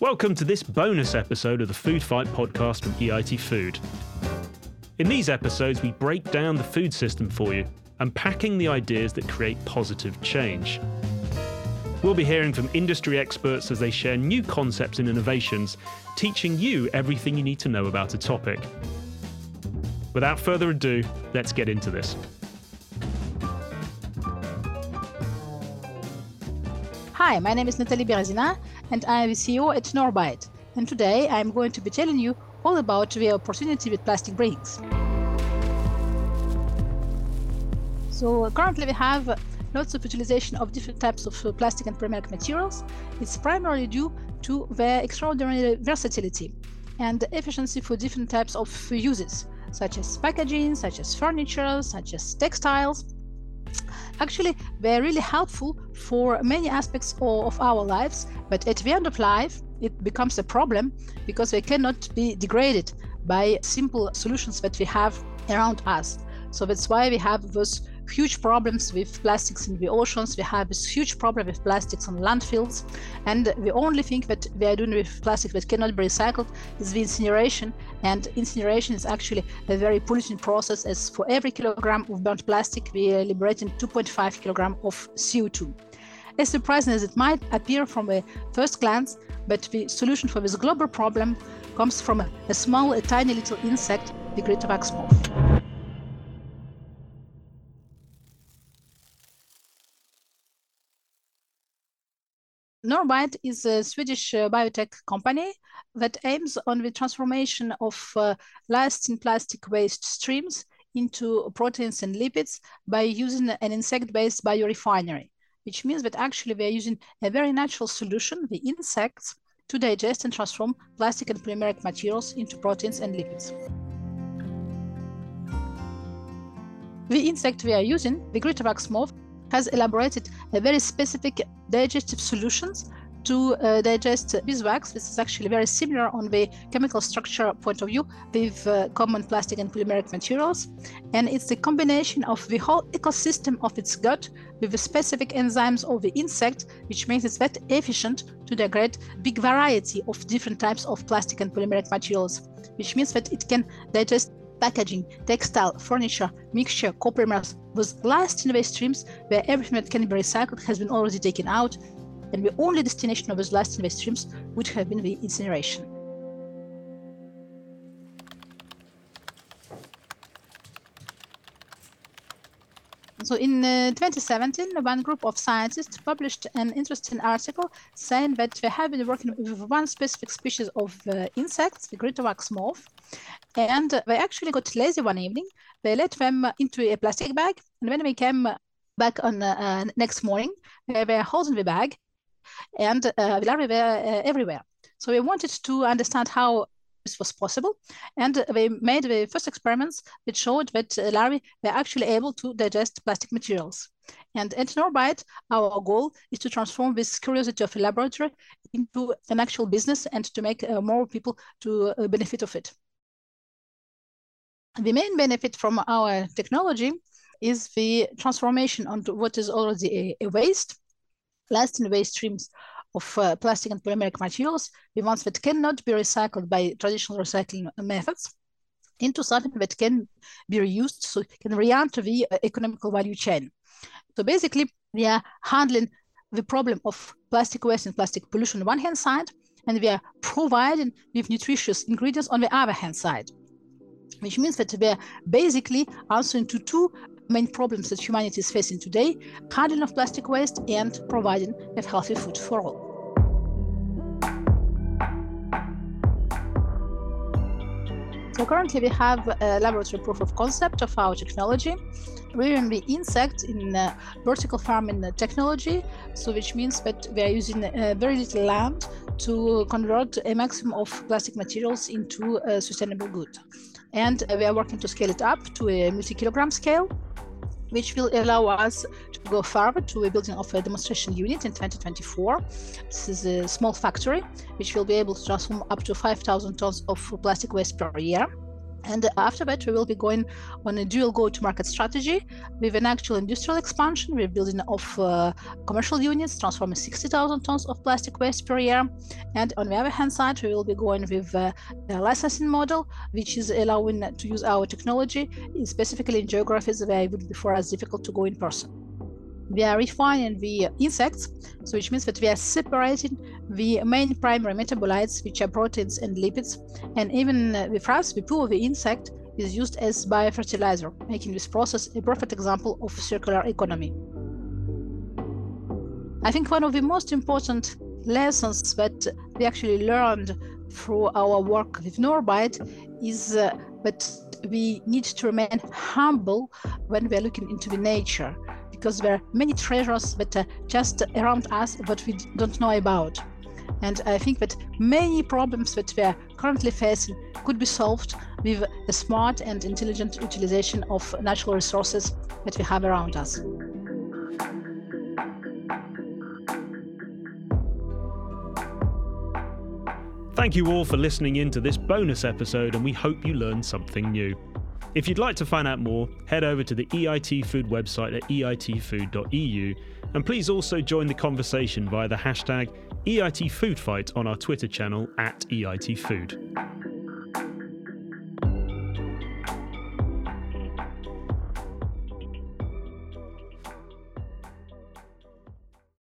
Welcome to this bonus episode of the Food Fight podcast from EIT Food. In these episodes, we break down the food system for you, unpacking the ideas that create positive change. We'll be hearing from industry experts as they share new concepts and innovations, teaching you everything you need to know about a topic. Without further ado, let's get into this. Hi, my name is Nathalie Berezina, and I am the CEO at Norbite. And today I'm going to be telling you all about the opportunity that plastic brings. So currently we have lots of utilization of different types of uh, plastic and polymeric materials. It's primarily due to their extraordinary versatility and efficiency for different types of uses, such as packaging, such as furniture, such as textiles, actually they're really helpful for many aspects of our lives but at the end of life it becomes a problem because they cannot be degraded by simple solutions that we have around us so that's why we have those huge problems with plastics in the oceans. We have this huge problem with plastics on landfills. And the only thing that we are doing with plastic that cannot be recycled is the incineration. And incineration is actually a very polluting process as for every kilogram of burnt plastic, we are liberating 2.5 kilogram of CO2. As surprising as it might appear from a first glance, but the solution for this global problem comes from a, small, a tiny little insect, the great wax moth. Norbite is a Swedish uh, biotech company that aims on the transformation of uh, lasting plastic waste streams into proteins and lipids by using an insect-based biorefinery, which means that actually we are using a very natural solution, the insects, to digest and transform plastic and polymeric materials into proteins and lipids. The insect we are using, the greater wax moth, has elaborated a very specific digestive solutions to uh, digest beeswax. This is actually very similar on the chemical structure point of view with uh, common plastic and polymeric materials. And it's the combination of the whole ecosystem of its gut with the specific enzymes of the insect, which makes it very efficient to degrade big variety of different types of plastic and polymeric materials, which means that it can digest packaging, textile, furniture, mixture, copolymers was last waste streams where everything that can be recycled has been already taken out, and the only destination of those last waste streams would have been the incineration. So in uh, 2017, one group of scientists published an interesting article saying that they have been working with one specific species of uh, insects, the greater wax moth, and they actually got lazy one evening. They let them into a plastic bag, and when we came back on uh, next morning, there were holes in the bag, and uh, larvae were uh, everywhere. So we wanted to understand how this was possible, and they made the first experiments that showed that uh, larvae were actually able to digest plastic materials. And at Norbite, our goal is to transform this curiosity of a laboratory into an actual business and to make uh, more people to uh, benefit of it. The main benefit from our technology is the transformation onto what is already a, a waste, lasting waste streams of uh, plastic and polymeric materials, the ones that cannot be recycled by traditional recycling methods, into something that can be reused, so can re-enter the uh, economical value chain. So basically, we are handling the problem of plastic waste and plastic pollution on one hand side, and we are providing with nutritious ingredients on the other hand side which means that we're basically answering to two main problems that humanity is facing today handling of plastic waste and providing a healthy food for all. So currently we have a laboratory proof of concept of our technology. In the insect in uh, vertical farming technology, so which means that we are using uh, very little land to convert a maximum of plastic materials into a sustainable good. And uh, we are working to scale it up to a multi-kilogram scale, which will allow us to go further to a building of a demonstration unit in 2024. This is a small factory, which will be able to transform up to 5,000 tons of plastic waste per year. And after that, we will be going on a dual go-to-market strategy with an actual industrial expansion. We're building off uh, commercial units, transforming 60,000 tons of plastic waste per year. And on the other hand side, we will be going with uh, a licensing model, which is allowing to use our technology, specifically in geographies where it would be for us difficult to go in person we are refining the insects, so which means that we are separating the main primary metabolites, which are proteins and lipids, and even the with us, the poo of the insect is used as biofertilizer, making this process a perfect example of circular economy. I think one of the most important lessons that we actually learned through our work with Norbite is uh, that we need to remain humble when we're looking into the nature because there are many treasures that are just around us but we don't know about. And I think that many problems that we are currently facing could be solved with a smart and intelligent utilization of natural resources that we have around us. Thank you all for listening in to this bonus episode, and we hope you learned something new. If you'd like to find out more, head over to the EIT Food website at eitfood.eu, and please also join the conversation via the hashtag EITFoodFight on our Twitter channel at EITFood.